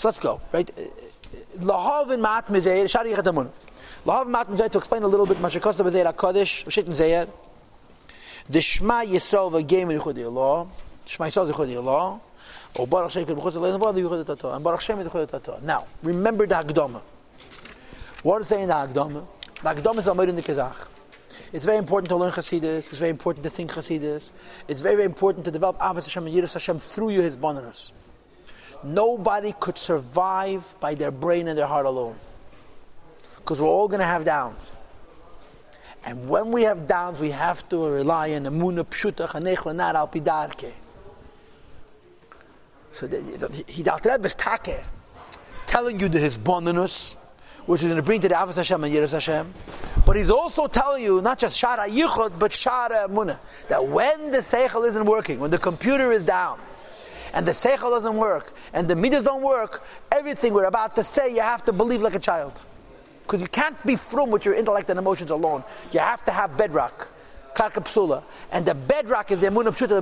So let's go, right? Lahav and Mat Mizeir, Shari Yechatamun. Lahav and Mat Mizeir, to explain a little bit, Mashikosta Bezeir HaKadosh, Shit. The Shema Yisrael v'Gem Yichudi Allah. Shema Yisrael Yichudi Allah. Or Baruch Shem Avad Yichudi Tato. And Baruch Shem Tato. Now, remember the Hagdama. What is saying the Hagdama? The Hagdama is Amir in the Kazakh. It's very important to learn Chassidus. It's very important to think Chassidus. It's very, very important to develop Avos Hashem and Yiras Hashem through you, His bonus. Nobody could survive by their brain and their heart alone. Because we're all going to have downs. And when we have downs, we have to rely on Amuna Pshuta Chanech Lanat Al Pidarke. So he is take, telling you the his bonus, which is going to bring to the Avos Hashem and Yiras Hashem. But he's also telling you not just Shara Yichud, but Shara Amuna. That when the Seichel isn't working, when the computer is down, and the Seichel doesn't work, and the Midas don't work, everything we're about to say, you have to believe like a child. Because you can't be from with your intellect and emotions alone. You have to have bedrock. And the bedrock is the Amunah Pshuta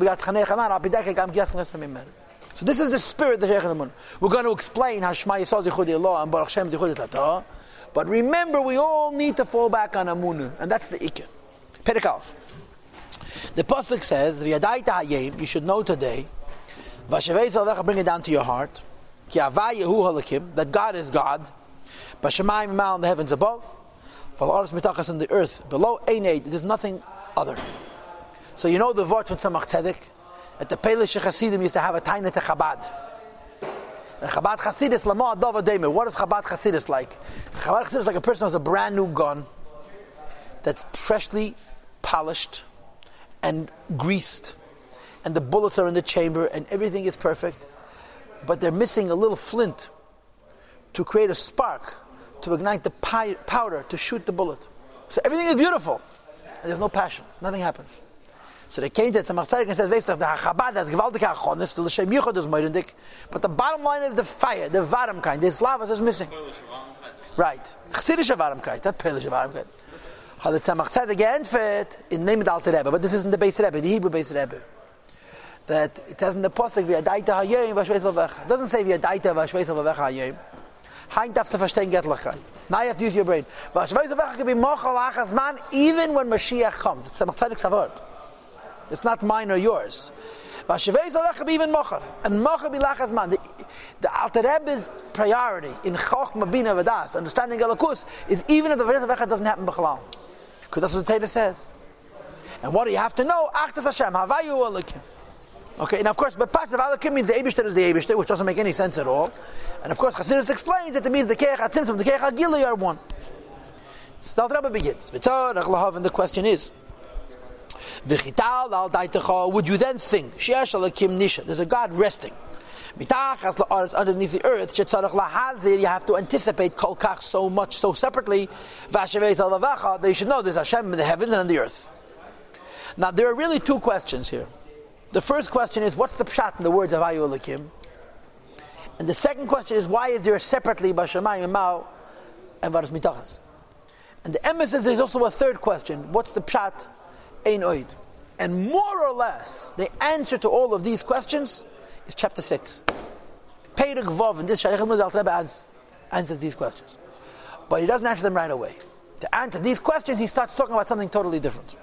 So this is the spirit of the Sheikh Amun. We're going to explain how Shema Yisrael Zichudi Allah and Baruch Shem Zichudi Tata. But remember, we all need to fall back on Amunah. And that's the Ikka. Perikal. The Pasuk says, You should know today bring it down to your heart. That God is God. Bashamayim mal in the heavens above. Valaris mitachas in the earth below. Eined, there's nothing other. So you know the word from Tzemach Tzedek? At the Pelish Chassidim used to have a tiny to Chabad. And Chabad Chassidus Lama Adava Deme. What is Chabad Chassidus like? Chabad Chassidus is like a person who has a brand new gun that's freshly polished and greased and the bullets are in the chamber and everything is perfect, but they're missing a little flint to create a spark, to ignite the powder, to shoot the bullet. So everything is beautiful, and there's no passion. Nothing happens. So they came to the Tzemach and said, gewaltige Achonis, the L'Shem is but the bottom line is the fire, the Varamkeit, the Slavas is missing. Right. Not Pelische. How the Tzemach Tzedek geantwortet in name of the Alter Rebbe, but this isn't the base Rebbe, the Hebrew base Rebbe that it says in the Pasuk, V'yadaita ha'yim v'ashveis v'vecha. It doesn't say V'yadaita v'ashveis v'vecha ha'yim. Hein darfst du verstehen Göttlichkeit. Now you have to use your brain. V'ashveis v'vecha can be mochal achas man, even when Mashiach comes. It's a Tzedek's word. It's not mine or yours. V'ashveis v'vecha be even mochal. And mochal be lachas man. The, the Alter Rebbe's priority in Chochma Bina V'das, understanding Elakus, is even if the V'ashveis v'vecha doesn't happen b'chalal. Because that's what the Torah says. And what do you have to know? Achtas Hashem, havayu alakim. Okay, and of course, but parts of Alakim means the Abishter is the Abishter, which doesn't make any sense at all. And of course, Chassidus explains that it means the Keich Atzimtzum, the Keich Agili are one. So the Rebbe begins. And the question is, would you then think, there's a God resting. Underneath the earth, you have to anticipate kolkach so much, so separately. They should know there's Hashem in the heavens and in the earth. Now, there are really two questions here. The first question is, what's the pshat in the words of Ayu Elikim? And the second question is, why is there separately Bashamayim, Mal, and Varas Mitachas? And the emphasis is also a third question, what's the pshat Ein Oid? And more or less, the answer to all of these questions is chapter 6. Peirik Vav, and this Shaykh al answers these questions. But he doesn't answer them right away. To answer these questions, he starts talking about something totally different.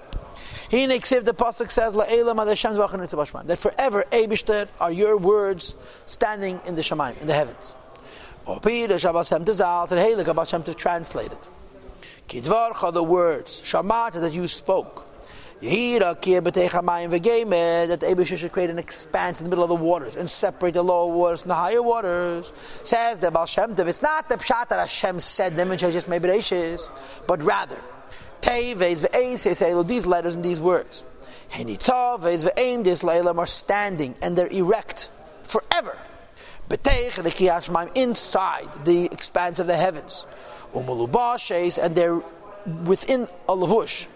He Neksiv, the Pasuk says, that forever, Eibishter, are your words standing in the Shemaim, in the heavens. Or Peter Shabbos Hem and Helik Abbas Shem translated. Kidvarcha, the words, Shamata, that you spoke. Yehira Kir B'teichamayim V'gemed, that Eibishter should create an expanse in the middle of the waters and separate the lower waters from the higher waters. Says the Baal Shem it's not the Pshat that Hashem said them and just made but rather, these letters and these words. These letters are standing and they're erect forever. Inside the expanse of the heavens. And they're within a lavush.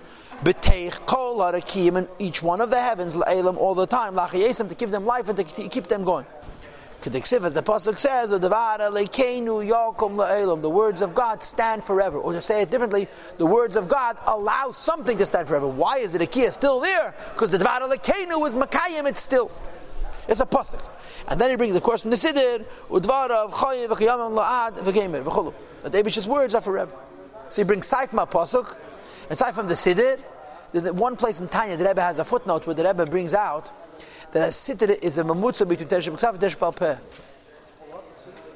in each one of the heavens all the time to give them life and to keep them going. As the Pasuk says, the words of God stand forever. Or to say it differently, the words of God allow something to stand forever. Why is the Ikea still there? Because the Dvara Lekeinu was Makayim, it's still. It's a pasuk. And then he brings the course from the Siddur, Udvarav, Chayiv, V'kayamim, La'ad. That Abish's words are forever. So he brings Saif pasuk, and Saif from the Siddur. There's one place in Tanya, the Rebbe has a footnote where the Rebbe brings out that a Siddur is a mamutza between Teresh B'ksav and Teresh Balpeh.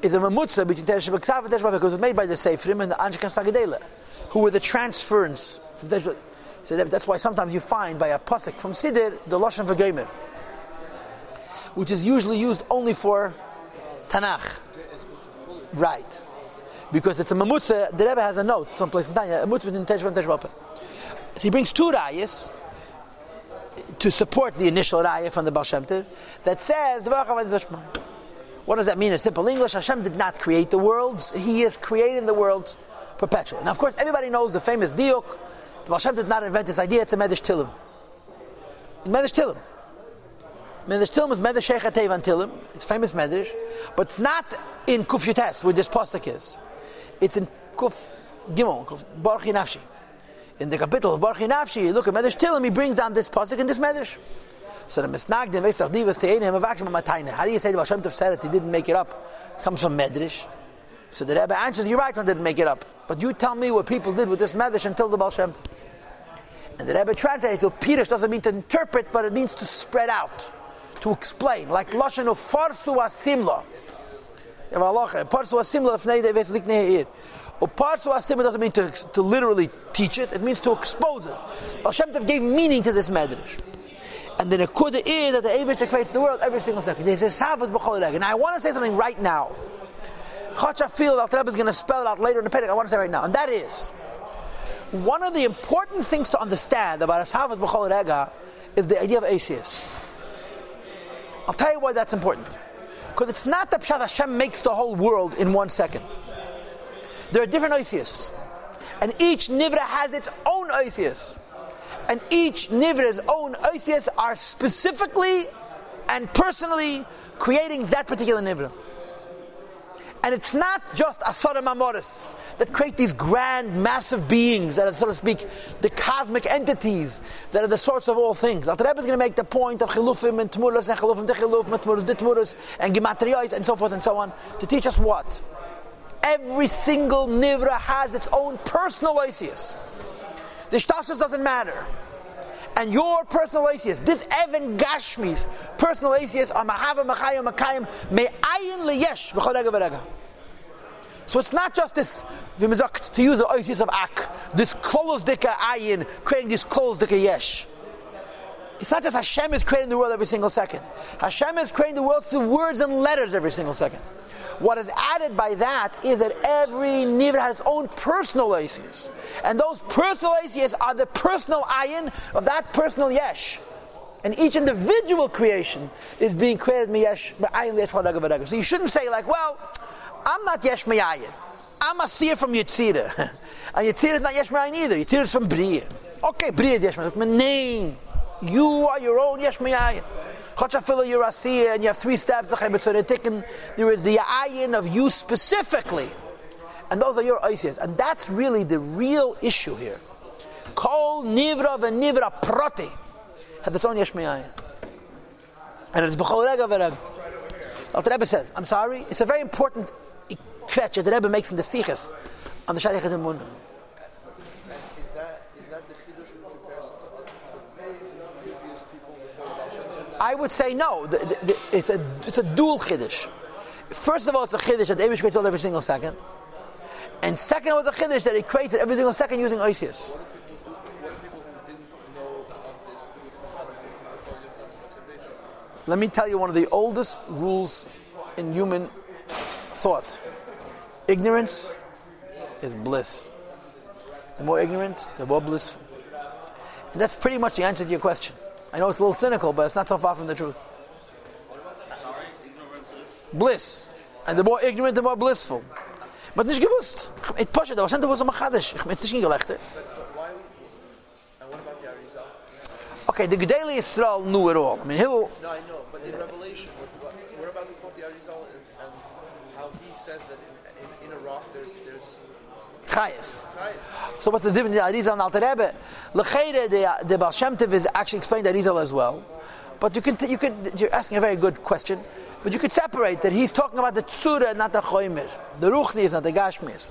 Is a mamutza between Teresh B'ksav and Teresh Balpeh because it was made by the Seifrim and the Anshkan Sagadela, who were the transference from Teresh so that's why sometimes you find by a pasuk from Siddur the lashon v'gemer, which is usually used only for Tanakh. Right, because it's a mamutza. The Rebbe has a note someplace in Tanya, a mamutza between Teshuvah and Teshuvah. So he brings two rayas to support the initial raya from the Baal Shem Tov that says what does that mean in simple English? Hashem did not create the worlds; He is creating the worlds perpetually. Now, of course, everybody knows the famous diuk the Baal Shem did not invent this idea, it's a Medrash Tilim. In Medrash Tilim. Medrash Tilim is Medrash Sheikh Atevan Tilim, it's famous Medrash, but it's not in Kuf Yutes, where this Pasuk is. It's in Kuf Gimel, Kuf Baruch Nafshi. In the capital of Baruch Nafshi, you look at Medrash Tilim, he brings down this Pasuk in this Medrash. So the Misnagdim, Vesach Divas Te'enim, Avakshim Matayna. How do you say the Baal Shem Tov said it, he didn't make it up? It comes from Medrash. So the Rebbe answers, you're right, one didn't make it up. But you tell me what people did with this Medrash until the Baal Shem Tov. And the Rebbe translates, so Pirush doesn't mean to interpret, but it means to spread out, to explain. Like Lashon of Farsu Asimla. Farsu Asimla, Fnei Deves Liknei Parsu Asimla doesn't mean to, to literally teach it, it means to expose it. Baal Shem Tov gave meaning to this Medrash. And the Nekuda is that the Avish creates the world every single second. He says, And I want to say something right now. Chacha feel Rebbe is going to spell it out later in the Pedic. I want to say right now, and that is one of the important things to understand about Ashavas B'chol Rega is the idea of Asius. I'll tell you why that's important. Because it's not that Pshat Hashem makes the whole world in one second. There are different Asius. And each Nivra has its own Asius. And each Nivra's own Asius are specifically and personally creating that particular Nivra. And it's not just Asara Mamoris that create these grand, massive beings that are, so to speak, the cosmic entities that are the source of all things. Alter Rebbe is going to make the point of Chilufim and Tmuras and Chilufim Techiluf, Matmuras, Ditmuras, and Gematriyos, and so forth and so on, to teach us what? Every single Nivra has its own personal Lysius. The Shtashas doesn't matter and your personal Asias, this Evan Gashmi's personal Asias are Mahava Machayim Makayim Me'ayin Leyesh B'chodega So it's not just this, to use the Asias of Ak, this closed dika ayin, creating this closed dika yesh. It's not just Hashem is creating the world every single second. Hashem is creating the world through words and letters every single second. What is added by that is that every nivra has its own personal aces. And those personal aces are the personal ayin of that personal yesh. And each individual creation is being created miyesh So you shouldn't say like, well, I'm not yesh miyayin. I'm a seer from Yitzira. and Yitzira is not yesh miyayin either. Yitzira is from Bria. Okay, Bria is yesh name. You are your own yesh miyayin. Chachafila you're and you have three steps. There is the ayin of you specifically. And those are your isis. And that's really the real issue here. Kol nivra v'nivra proti had its own yesh And it's b'chol rega v'rega. the Rebbe says, I'm sorry, it's a very important fetch that the Rebbe makes in the Sikhs on the Shariach Munah. I would say no. The, the, the, it's a it's a dual chiddush. First of all, it's a chiddush that Abish creates every single second, and second of all, it's a chiddush that he creates every single second using Isis. Let me tell you one of the oldest rules in human thought. Ignorance is bliss. The more ignorant, the more blissful. And that's pretty much the answer to your question. I know it's a little cynical, but it's not so far from the truth. Bliss. And the more ignorant, the more blissful. But nicht gewusst. Ich pushe, da was was am Chadish. Ich nicht gelegte. Okay, the Gedali Yisrael knew it all. I mean, he'll... No, I know, but in Revelation, what, what, we're about to quote the Arizal and, and how he says that in, in, in rock there's, there's So what's the difference in Arizal and Alter Rebbe? L'cheire, the, the Baal Shem Tov is actually explained Arizal as well. But you can, you can, you're asking a very good question. But you could separate that he's talking about the tsura, and not the choimer. The ruchni is not the gashmi.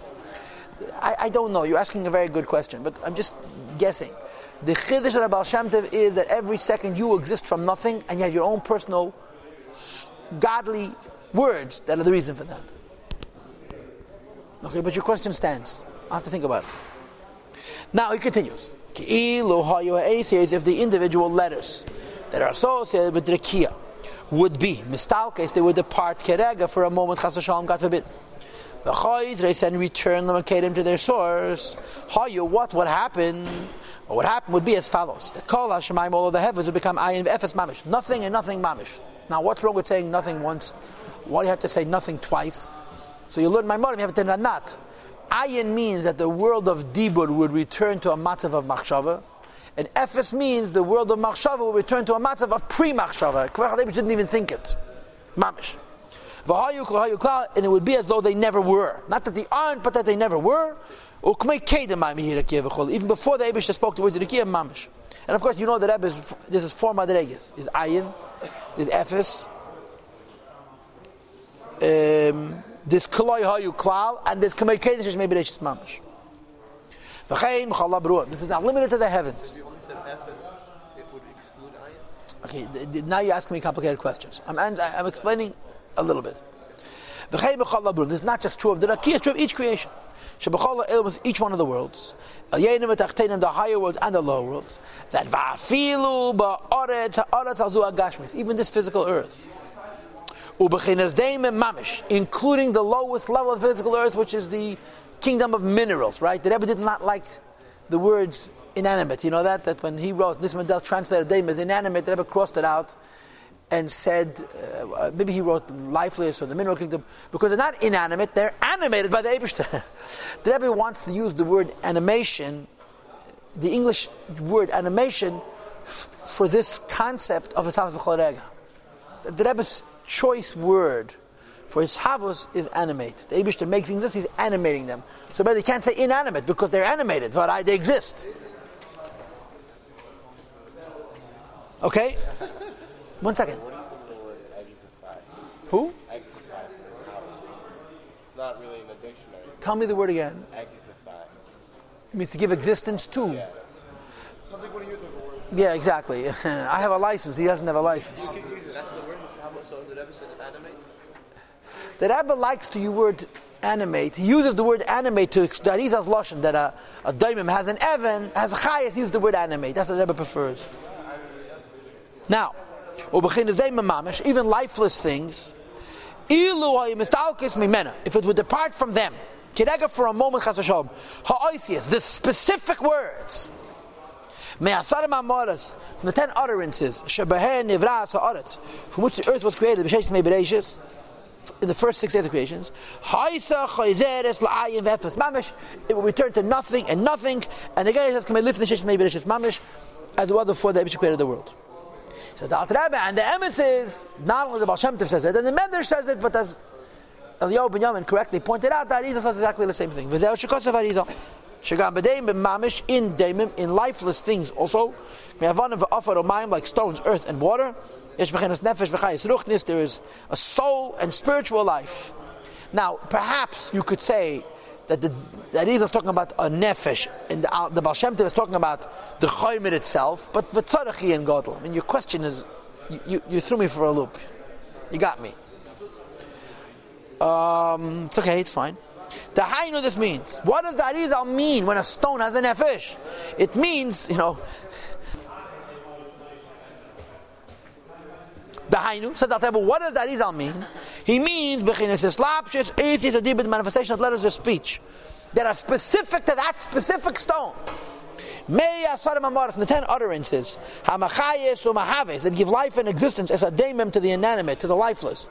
I, I don't know. You're asking a very good question, but I'm just guessing. The chiddush of Baal Shem Tov is that every second you exist from nothing, and you have your own personal, godly words that are the reason for that. Okay, but your question stands. I have to think about it. Now he continues. If the individual letters that are associated with Rekia would be mistalkes, they would depart kerega for a moment, chas v'shalom, God forbid. The chayzres and return them and to their source. Hayu, what would happen? What would happen would be as follows: the kol hashemayim, all of the heavens would become ayin v'efes mamish, nothing and nothing mamish. Now, what's wrong with saying nothing once? Why do you have to say nothing twice? So you learn my modem, you have to not. Ayin means that the world of Dibur would return to a matzav of machshava, and Ephes means the world of machshava will return to a matzav of pre-machshava. Kvach didn't even think it. Mamish. And it would be as though they never were. Not that they aren't, but that they never were. Even before the Abish spoke the words of the Kiyah, Mamish. And of course, you know that is, this is four Madregas. There's Ayin, there's Ephes, um, there's Kaloi Hayu Klal, and there's Kamei Kedesh, which maybe Reshis Mamish. This is not limited to the heavens. If you only said Ephes, it would exclude ayin. Okay, now you're asking me complicated questions. I'm, and I'm explaining a little bit. This is not just true of the Rakia, it's true of each creation. Shebachala was each one of the worlds. Elyenim v'tachtenim, the higher worlds and the lower worlds. That va'afilu ba'aretz ha'aretz al even this physical earth. Mamish, including the lowest level of physical earth, which is the kingdom of minerals, right? The Rebbe did not like the words inanimate. You know that? That when he wrote, this Mindel translated deim as inanimate, the Rebbe crossed it out and said, uh, maybe he wrote lifeless or the mineral kingdom, because they're not inanimate, they're animated by the Ebershter. the Rebbe wants to use the word animation, the English word animation, f- for this concept of a B'chol The Rebbe's choice word for his havos is animate. The Ebershter makes things exist, he's animating them. So but they can't say inanimate because they're animated, but they exist. Okay? One second. What do you think of the word exify? Who? It's not really in the dictionary. Tell me the word again. Exify. It means to give existence to. Yeah. Sounds like one of your type of words. Yeah, exactly. I have a license. He doesn't have a license. That's the Rebbe said animate. The Rebbe likes to use word animate. He uses the word animate to that he's as lashon that a, a daimim has an evan has a chayas. He uses the word animate. That's what the Rebbe prefers. Now, even lifeless things. If it would depart from them, for a moment the specific words. Me'asarim amoras, from the ten utterances, shebehen nivras ha'aretz, from which the earth was created, b'sheish me'bereishis, in the first six days of creations, mamish, it will return to nothing and nothing, and again it says, "Come lift the shesh me'bereishis mamish," as well before the Abishah created the world. So the Alter Rebbe and the emes is not only the Baal Shem Tov says it, and the Medrash says it, but as Eliyahu Ben Yamin correctly pointed out, that Arizal says exactly the same thing. Shagam b'deim b'mamish in daimim in lifeless things also. Me'avanim v'afar omayim like stones, earth, and water. Yesh nefesh ruchnis. There is a soul and spiritual life. Now, perhaps you could say that the that is talking about a nefesh, and the, the Baal Shem Tov is talking about the chaymer itself. But v'tzarachi and godel. I mean, your question is, you, you, you threw me for a loop. You got me. Um, it's okay, it's fine. The hainu this means. What does the Arizal mean when a stone has an nefesh? It means, you know, the hainu says that. What does the Arizal mean? He means bechinas eslapshis it is a deep manifestation of letters of speech that are specific to that specific stone. May from the ten utterances hamachayes umahaves that give life and existence as a daimim to the inanimate, to the lifeless.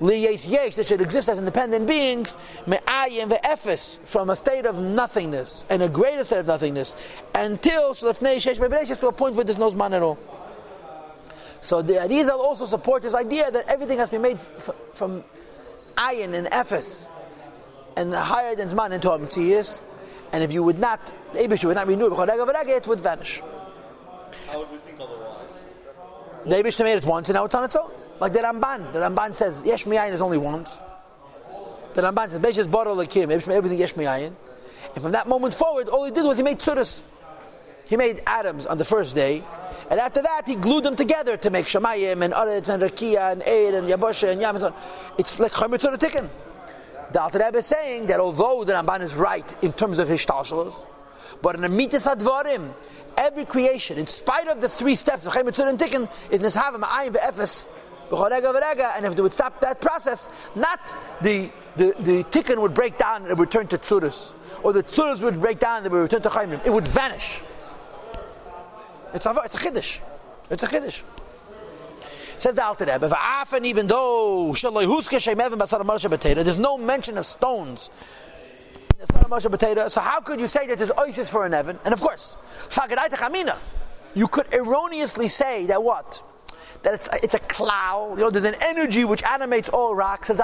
Liyes yesh that should exist as independent beings. Me'ayim ve'efes from a state of nothingness and a greater state of nothingness until shlefnei shesh bebereshes to a point where there's no zman at all. So the Arizal also support this idea that everything has been made f- from ayin and efes and higher than zman into a mitzias. And if you would not, the Abish would not renew it, it would vanish. How would we think otherwise? The Abishta made it once, and now it's on its own. Like the Ramban. The Ramban says, Yesh is only once. The Ramban says, Beis Boro Lakim, everything Yesh. And from that moment forward, all he did was he made tzuras. He made atoms on the first day, and after that, he glued them together to make Shemayim and Aretz and Rakia and Eid and Yabosha and Yam. It's like Chomer Tzura Tikkun. The Alter Rebbe is saying that although the Ramban is right in terms of his shtalshalos, but in Mitzvah Advarim, every creation, in spite of the three steps of Chomer Tzura and Tikkun, is Nishava Ma'ayim Ve'efes, and if they would stop that process, not the the, the tikkun would break down and it would turn to tzuras, or the tzuras would break down and it would return to chaymim. It would vanish. It's a, it's a chiddush. It's a chiddush. Says the Alter Rebbe, "V'afen even though there's no mention of stones." in the marsha b'teira. So how could you say that there's oasis for an Evan? And of course. You could erroneously say that what? That it's, it's a cloud. You know, there's an energy which animates all rocks. Says.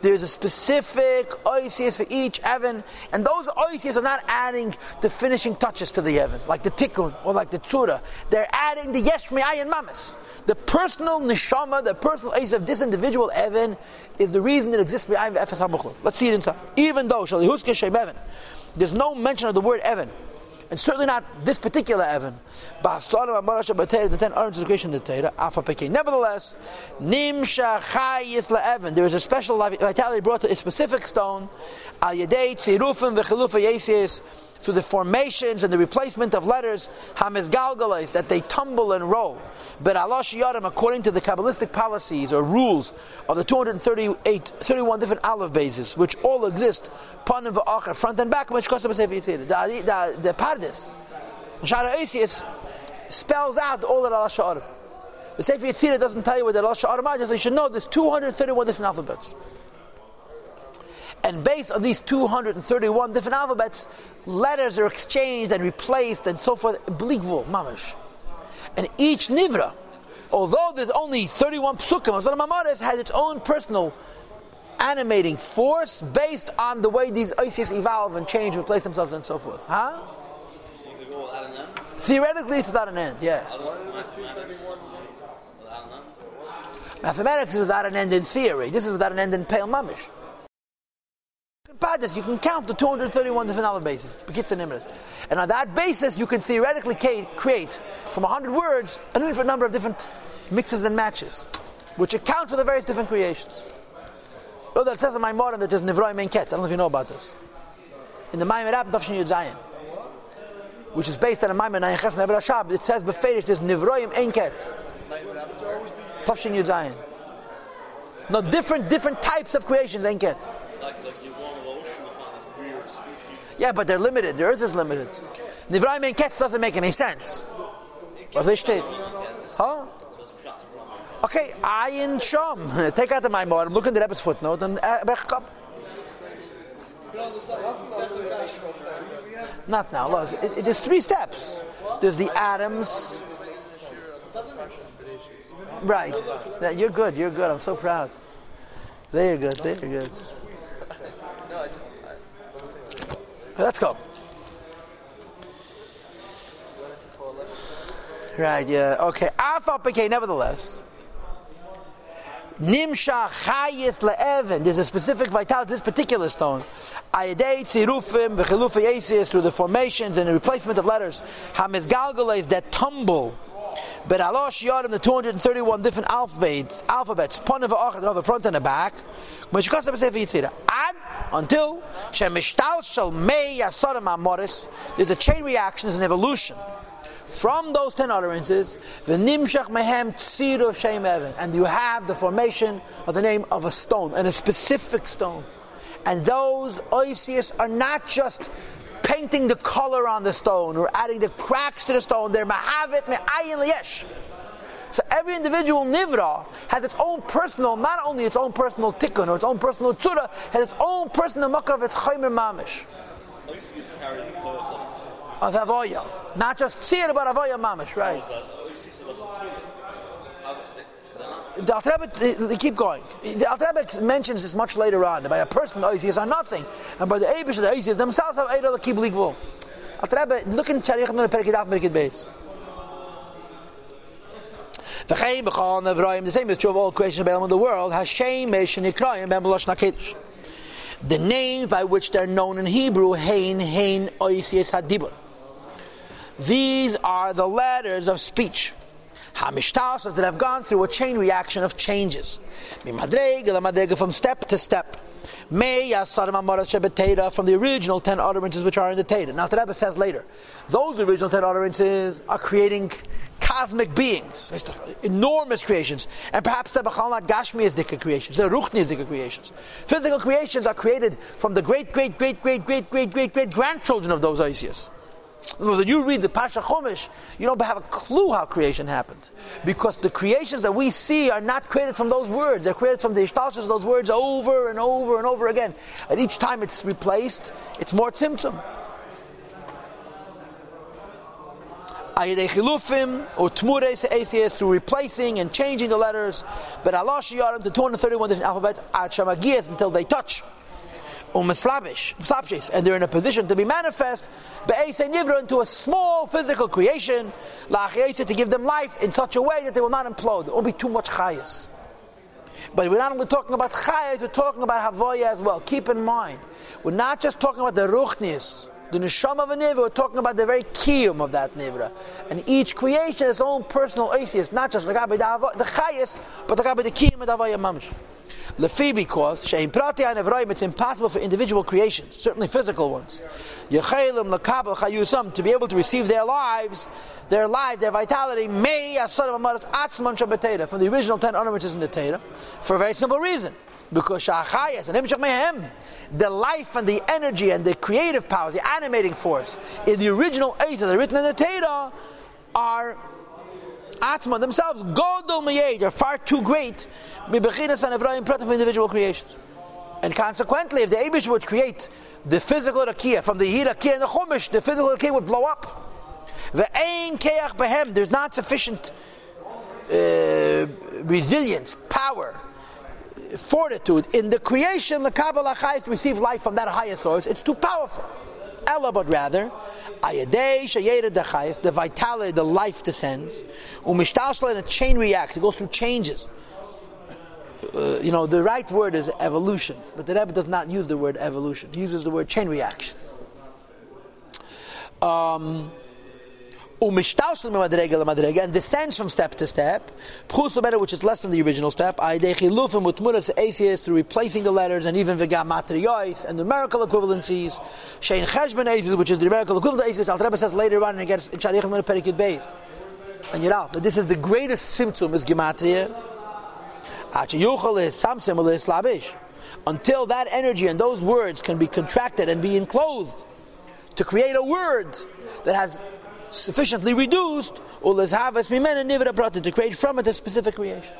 There's a specific oasis for each Evan, and those oasis are not adding the finishing touches to the Evan, like the tikkun or like the tzura. They're adding the yesh and mamas. The personal neshama, the personal ace of this individual Evan, is the reason it exists behind Efes. Let's see it inside. Even though Shalihuske Shem Evan, there's no mention of the word Evan, and certainly not this particular Evan. Nevertheless, Nimsha Chayis Evan. There is a special vitality brought to a specific stone. Al Yadei Tzirufim V'Chilufa Yesis through the formations and the replacement of letters, Hamiz Galgalais, that they tumble and roll. But Allah Shiyarim, according to the Kabbalistic policies or rules of the 238, 31 different aleph bases, which all exist, Panim v'achar, front and back, which. The, the, Pardes, Shara spells out all that Allah Shiyarim. The Sefer Yitzir doesn't tell you what the Allah Shiyarim is, you should know there's 231 different alphabets. And based on these 231 different alphabets, letters are exchanged and replaced and so forth. Bligvul, mamish. And each nivra, although there's only 31 psukim, Mamares has its own personal animating force based on the way these Isis evolve and change, replace themselves, and so forth. Huh? Theoretically, it's without an end, yeah. Mathematics is without an end in theory. This is without an end in pale mamish. You can count the 231 different alphabet bases, and Nimras. And on that basis, you can theoretically create from 100 words an infinite number of different mixes and matches, which account for the various different creations. Oh, that says in my modern that there's Nevroim and Ketz. I don't know if you know about this. In the Maimon Rab, Tafshin which is based on a Maimon Nayin Chef Neber Hashab, it says Beferish there's Nevroim and Ketz. Tafshin Yud. No, different different types of creations and Ketz. Like, like Yeah, but they're limited. The earth is limited. Nivraim and Ketz doesn't make any sense. Was ich steht? Huh? Okay, Ayin Shom. Take out the Maimor, look in the Rebbe's footnote, and uh, up. Not now. It, it, there's three steps. There's the atoms. Right. Yeah, you're good. You're good. I'm so proud. There you're good. There you're good. Let's go. Right, yeah. Okay. Alpha PK, nevertheless. Nimsha chayis le'evan. There's a specific vitality this particular stone. Ayadei tzirufim v'chilufa yesis through the formations and the replacement of letters. Hamizgalgales that tumble. But Allah Shiyarim, the 231 different alphabets, alphabets, pon of the front and the back. Ad until. There's a chain reaction, there's an evolution from those ten utterances, v'nimshach mehem tzir of shem evan, and you have the formation of the name of a stone, and a specific stone. And those oisius are not just painting the color on the stone or adding the cracks to the stone, they're mahavit me'ayin liyesh. So every individual nivra has its own personal, not only its own personal tikkun or its own personal tzura, has its own personal mukkah of its chaymer mamish of avoya, not just tzir but avoya mamish, right? The Alter Rebbe, they keep going. The Alter Rebbe mentions this much later on. By a person, the Oisias are nothing, and by the Abish, the Oisias themselves have Eidol Kibli Gvul. Alter Rebbe, look in Sharich and Perikid Af Perikid Beis. The same is true of all creation of the world. The names by which they're known in Hebrew, Hein, Hein, Oisies, Hadibur. These are the letters of speech. Hamishtasas that have gone through a chain reaction of changes. From step to step. From the original ten utterances which are in the Teda. Now the Rebbe says later, those original ten utterances are creating cosmic beings, enormous creations, and perhaps the Bachalnat Gashmi is the creations, the Ruchni is creations. Physical creations are created from the great, great, great, great, great, great, great, great grandchildren of those Isis. When you read the Pasha Chumash, you don't have a clue how creation happened. Because the creations that we see are not created from those words. They're created from the ishtalshus of those words over and over and over again. And each time it's replaced, it's more tzimtzum. Or tmures through replacing and changing the letters, but Allah to 231 different alphabets until they touch umaslabish, and they're in a position to be manifest, be'esei nivra, into a small physical creation, la'achiyesa, to give them life in such a way that they will not implode. There won't be too much chayas. But we're not only talking about chayas, we're talking about havoya as well. Keep in mind, we're not just talking about the ruchnis, the neshama of a nivra, we're talking about the very kiyum of that nivra. And each creation has its own personal atheist, not just the chayas, but the kiyum of the havoya mamish. Lefi because shein prati and it's impossible for individual creations, certainly physical ones. Yechelim lekabel chayusam to be able to receive their lives, their lives, their vitality. May asad amadas atzman shabbatera from the original ten ornaments in the Torah, for a very simple reason. Because shachayas and mehem, the life and the energy and the creative power, the animating force in the original Eitzah that are written in the Torah are Atma themselves, Godol Mayed, are far too great, Mibechinas and Evrahim Pratim individual creations. And consequently, if the Abish would create the physical Rakia from the Hirakia and the Chumash, the physical Rakia would blow up. The Ein Keach Behem, there's not sufficient uh, resilience, power, fortitude in the creation, the Kabbalah to receive life from that higher source. It's too powerful. Ella, but rather, the vitality, the life descends, umishtalshla, and a chain reacts, it goes through changes. Uh, you know, the right word is evolution, but the Rebbe does not use the word evolution. He uses the word chain reaction. Um, and descends from step to step, which is less than the original step, through replacing the letters and even v'gam matriyois and numerical equivalencies, shein cheshben which is the numerical equivalent of Al says later on, and again in Sharich and Perikid Beis. And you know, this is the greatest symptom is gematria. Until that energy and those words can be contracted and be enclosed to create a word that has sufficiently reduced, to create from it a specific creation.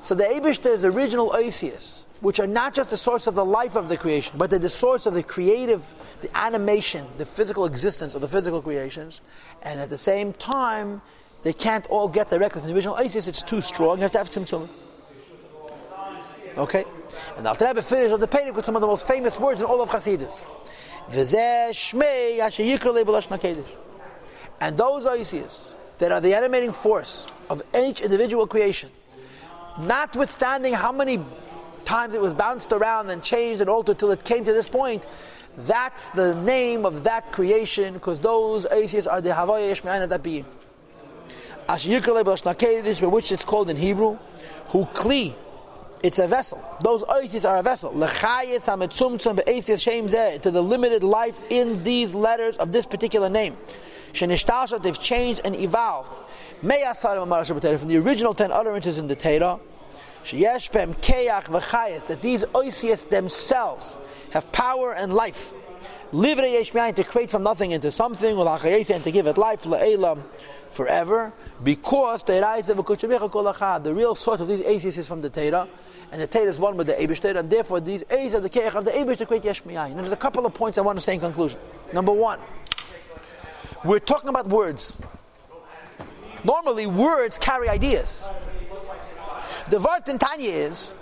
So the Abishter's original Oisius, which are not just the source of the life of the creation, but they're the source of the creative, the animation, the physical existence of the physical creations, and at the same time, they can't all get directly from the original Oisius, it's too strong, you have to have Tzimtzum. Okay? And Al Rebbe finished with the Pedic with some of the most famous words in all of Hasidus. V'zeh shmei asher yikra lebelash. And those Isis that are the animating force of each individual creation, notwithstanding how many times it was bounced around and changed and altered till it came to this point, that's the name of that creation because those Isis are the Havaya Ishmael of that being. which it's called in Hebrew, who kli, it's a vessel. Those Isis are a vessel. To the limited life in these letters of this particular name. Shenishtasha, they've changed and evolved. From the original ten utterances in the Torah, that these Oisias themselves have power and life. To create from nothing into something, and to give it life, forever, because the real source of these Oisias is from the Torah, and the Torah is one with the Eibush and therefore these Oisias, the Keach of the Eibush, to create And There's a couple of points I want to say in conclusion. Number one, we're talking about words. Normally, words carry ideas. The Vart in Tanya is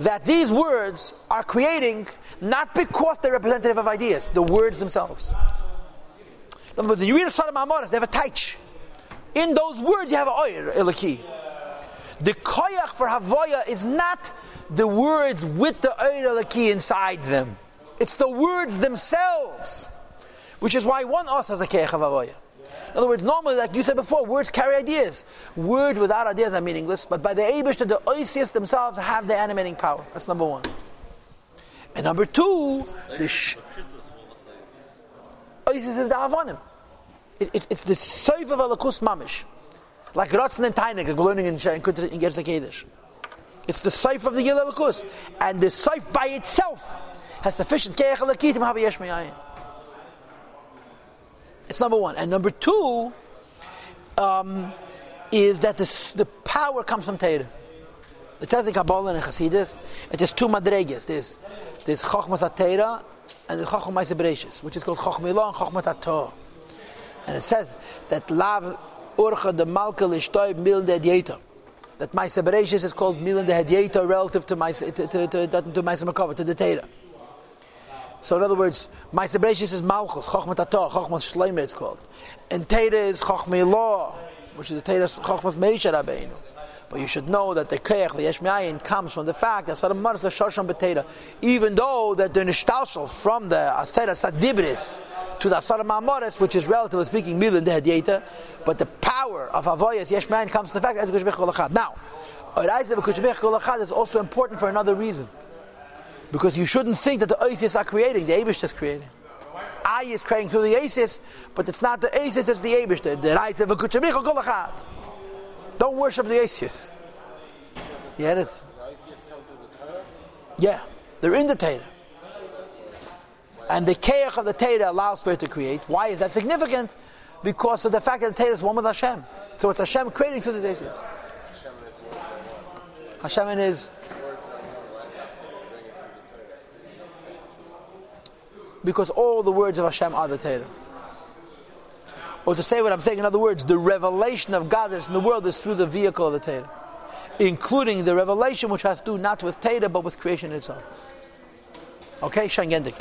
that these words are creating not because they're representative of ideas, the words themselves. In other words, you read a Sodom Amoris, they have a taich. In those words, you have a oyer, elaki. The koyach for Havoya is not the words with the oyer elaki inside them. It's the words themselves, which is why one us has a Havoya. In other words, normally, like you said before, words carry ideas. Words without ideas are meaningless, but by the Abish, the Oisius themselves have the animating power. That's number one. And number two, the sh- Oisius is the Avonim. It, it, it's the Seif of Alakus Mamish. Like Ratzin and Tainik, like we're learning in, in, in. It's the Seif of the Gil. And the Seif by itself has sufficient Keach Alakitim Havi Yesh Me'ayin. It's number one. And number two um, is that the power comes from Torah. It says in Kabbalah and Chassidus, it is two madregas. There's, there's Chochmas HaTeira and the Chochmas Ma'aseh which is called Chochmilah and Chochmat HaTorah. And it says that Lav Urcha the Malka Lishtoy Mil de Dieta. That Ma'aseh Bereshis is called Mil de Dieta relative to Ma'aseh to, to, to, to, to Makava, to the Torah. So in other words, Ma'aseh Bereshis is Malchus, Chochmat HaTorah, Chochmat it's called. And Torah is Chochmilah, which is the Torah Chochmas Meisha Rabbeinu. But you should know that the Keach, the Yeshmiayin, comes from the fact that Saddam Mars the Shosham Betera, even though that the Nishtalshal from the Asera Sadibris to the Asara Ma'amoris, which is relatively speaking Milan de Hadieta, but the power of Avoyas Yeshmiayin comes from the fact that Kolachad. Now, Oraisa Kushbech Kolachad is also important for another reason. Because you shouldn't think that the Isis are creating, the Abish is creating. I is creating through the Asis, but it's not the Asis, it's the Abish. The Oraisa Kushbech Kolachad. Don't worship the Asius. You had? Yeah, they're in the Torah. And the Keach of the Torah allows for it to create. Why is that significant? Because of the fact that the Torah is one with Hashem. So it's Hashem creating through the Asius. Hashem His. Because all the words of Hashem are the Torah. Or to say what I'm saying, in other words, the revelation of God that's in the world is through the vehicle of the Torah, including the revelation which has to do not with Torah but with creation itself. Okay, Shangendik.